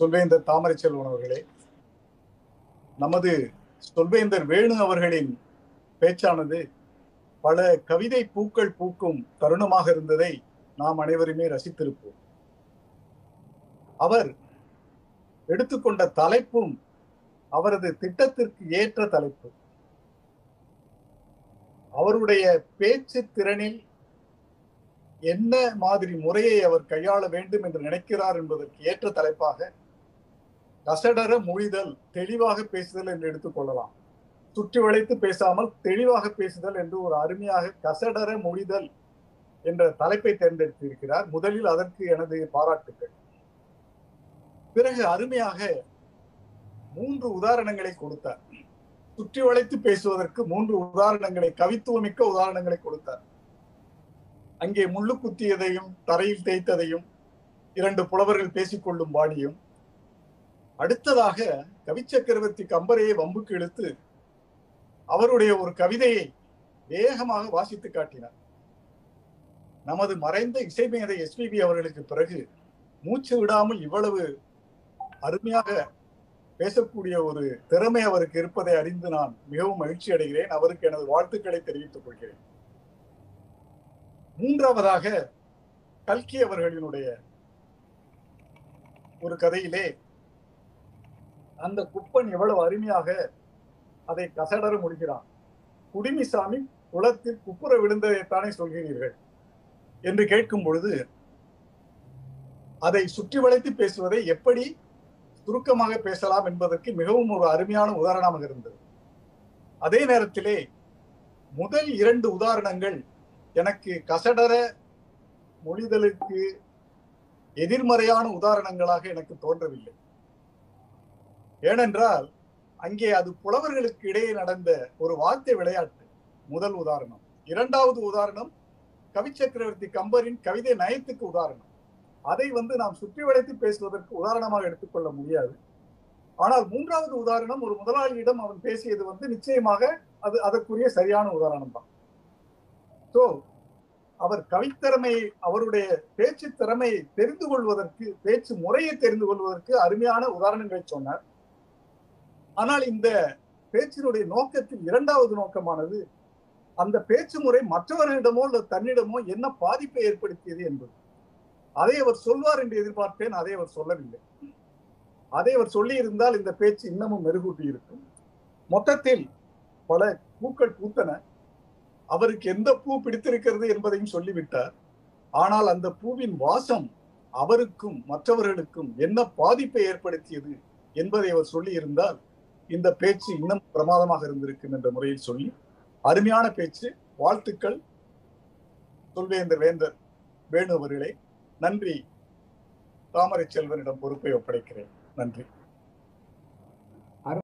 சொல்வேந்தர் தாமரை செல்வன் அவர்களே நமது சொல்வேந்தர் வேணு அவர்களின் பேச்சானது பல கவிதை பூக்கள் பூக்கும் தருணமாக இருந்ததை நாம் அனைவருமே ரசித்திருப்போம். அவர் எடுத்துக்கொண்ட தலைப்பும் அவரது திட்டத்திற்கு ஏற்ற தலைப்பு. அவருடைய பேச்சு திறனில் என்ன மாதிரி முறையை அவர் கையாள வேண்டும் என்று நினைக்கிறார் என்பதற்கு ஏற்ற தலைப்பாக கசடர மொழிதல் தெளிவாக பேசுதல் என்று எடுத்துக்கொள்ளலாம் சுற்றி வளைத்து பேசாமல் தெளிவாக பேசுதல் என்று ஒரு அருமையாக கசடர மொழிதல் என்ற தலைப்பை தேர்ந்தெடுத்திருக்கிறார். முதலில் அதற்கு எனது பாராட்டுகள் பிறகு அருமையாக மூன்று உதாரணங்களை கொடுத்தார். சுற்றி வளைத்து பேசுவதற்கு மூன்று உதாரணங்களை கவித்துவமிக்க உதாரணங்களை கொடுத்தார். அங்கே முள்ளு குத்தியதையும் தரையில் தேய்த்ததையும் இரண்டு புலவர்கள் பேசிக்கொள்ளும் பாடியும் அடுத்ததாக கவிச்சக்கரவர்த்தி கம்பரையை வம்புக்கு இழுத்து அவருடைய ஒரு கவிதையை வேகமாக வாசித்து காட்டினார். நமது மறைந்த இசைமேதை எஸ்பிபி அவர்களுக்கு பிறகு மூச்சு விடாமல் இவ்வளவு அருமையாக பேசக்கூடிய ஒரு திறமை அவருக்கு இருப்பதை அறிந்து நான் மிகவும் மகிழ்ச்சி அடைகிறேன். அவருக்கு எனது வாழ்த்துக்களை தெரிவித்துக் கொள்கிறேன். மூன்றாவதாக கல்கி அவர்களினுடைய ஒரு கதையிலே அந்த குப்பன் எவ்வளவு அருமையாக அதை கசடர முடிகிறான். குடிமிசாமி குளத்தில் குப்புற விழுந்ததைத்தானே சொல்கிறீர்கள்? என்று கேட்கும் பொழுது அதை சுற்றி வளைத்து பேசுவதை எப்படி சுருக்கமாக பேசலாம் என்பதற்கு மிகவும் ஒரு அருமையான உதாரணமாக இருந்தது. அதே நேரத்திலே முதல் இரண்டு உதாரணங்கள் எனக்கு கசடர மொழிதலுக்கு எதிர்மறையான உதாரணங்களாக எனக்கு தோன்றவில்லை. ஏனென்றால் அங்கே அது புலவர்களுக்கு இடையே நடந்த ஒரு வார்த்தை விளையாட்டு முதல் உதாரணம். இரண்டாவது உதாரணம் கவிச்சக்கரவர்த்தி கம்பரின் கவிதை நயத்துக்கு உதாரணம். அதை வந்து நாம் சுற்றி வளைத்து பேசுவதற்கு உதாரணமாக எடுத்துக்கொள்ள முடியாது. ஆனால் மூன்றாவது உதாரணம் ஒரு முதலாளியிடம் அவன் பேசியது வந்து நிச்சயமாக அது அதற்குரிய சரியான உதாரணம் தான். ஸோ அவர் கவித்திறமை அவருடைய பேச்சு திறமையை தெரிந்து கொள்வதற்கு பேச்சு முறையை தெரிந்து கொள்வதற்கு அருமையான உதாரணங்களை சொன்னார். ஆனால் இந்த பேச்சினுடைய நோக்கத்தில் இரண்டாவது நோக்கமானது அந்த பேச்சு முறை மற்றவர்களிடமோ அல்லது தன்னிடமோ என்ன பாதிப்பை ஏற்படுத்தியது என்பது. அதை அவர் சொல்வார் என்று எதிர்பார்த்தேன் அதை அவர் சொல்லவில்லை. அதை அவர் சொல்லி இருந்தால் இந்த பேச்சு இன்னமும் மெருகூட்டி இருக்கும். மொத்தத்தில் பல பூக்கள் பூத்தன. அவருக்கு எந்த பூ பிடித்திருக்கிறது என்பதையும் சொல்லிவிட்டார். ஆனால் அந்த பூவின் வாசம் அவருக்கும் மற்றவர்களுக்கும் என்ன பாதிப்பை ஏற்படுத்தியது என்பதை அவர் சொல்லி இருந்தால் இந்த பேச்சு இன்னும் பிரமாதமாக இருந்திருக்கும் என்ற முறையில் சொல்லி அருமையான பேச்சு வாழ்த்துக்கள். சொல்வேந்தர் வேந்தர் வேணு அவர்களே நன்றி. தாமரை செல்வனிடம் பொறுப்பை ஒப்படைக்கிறேன். நன்றி.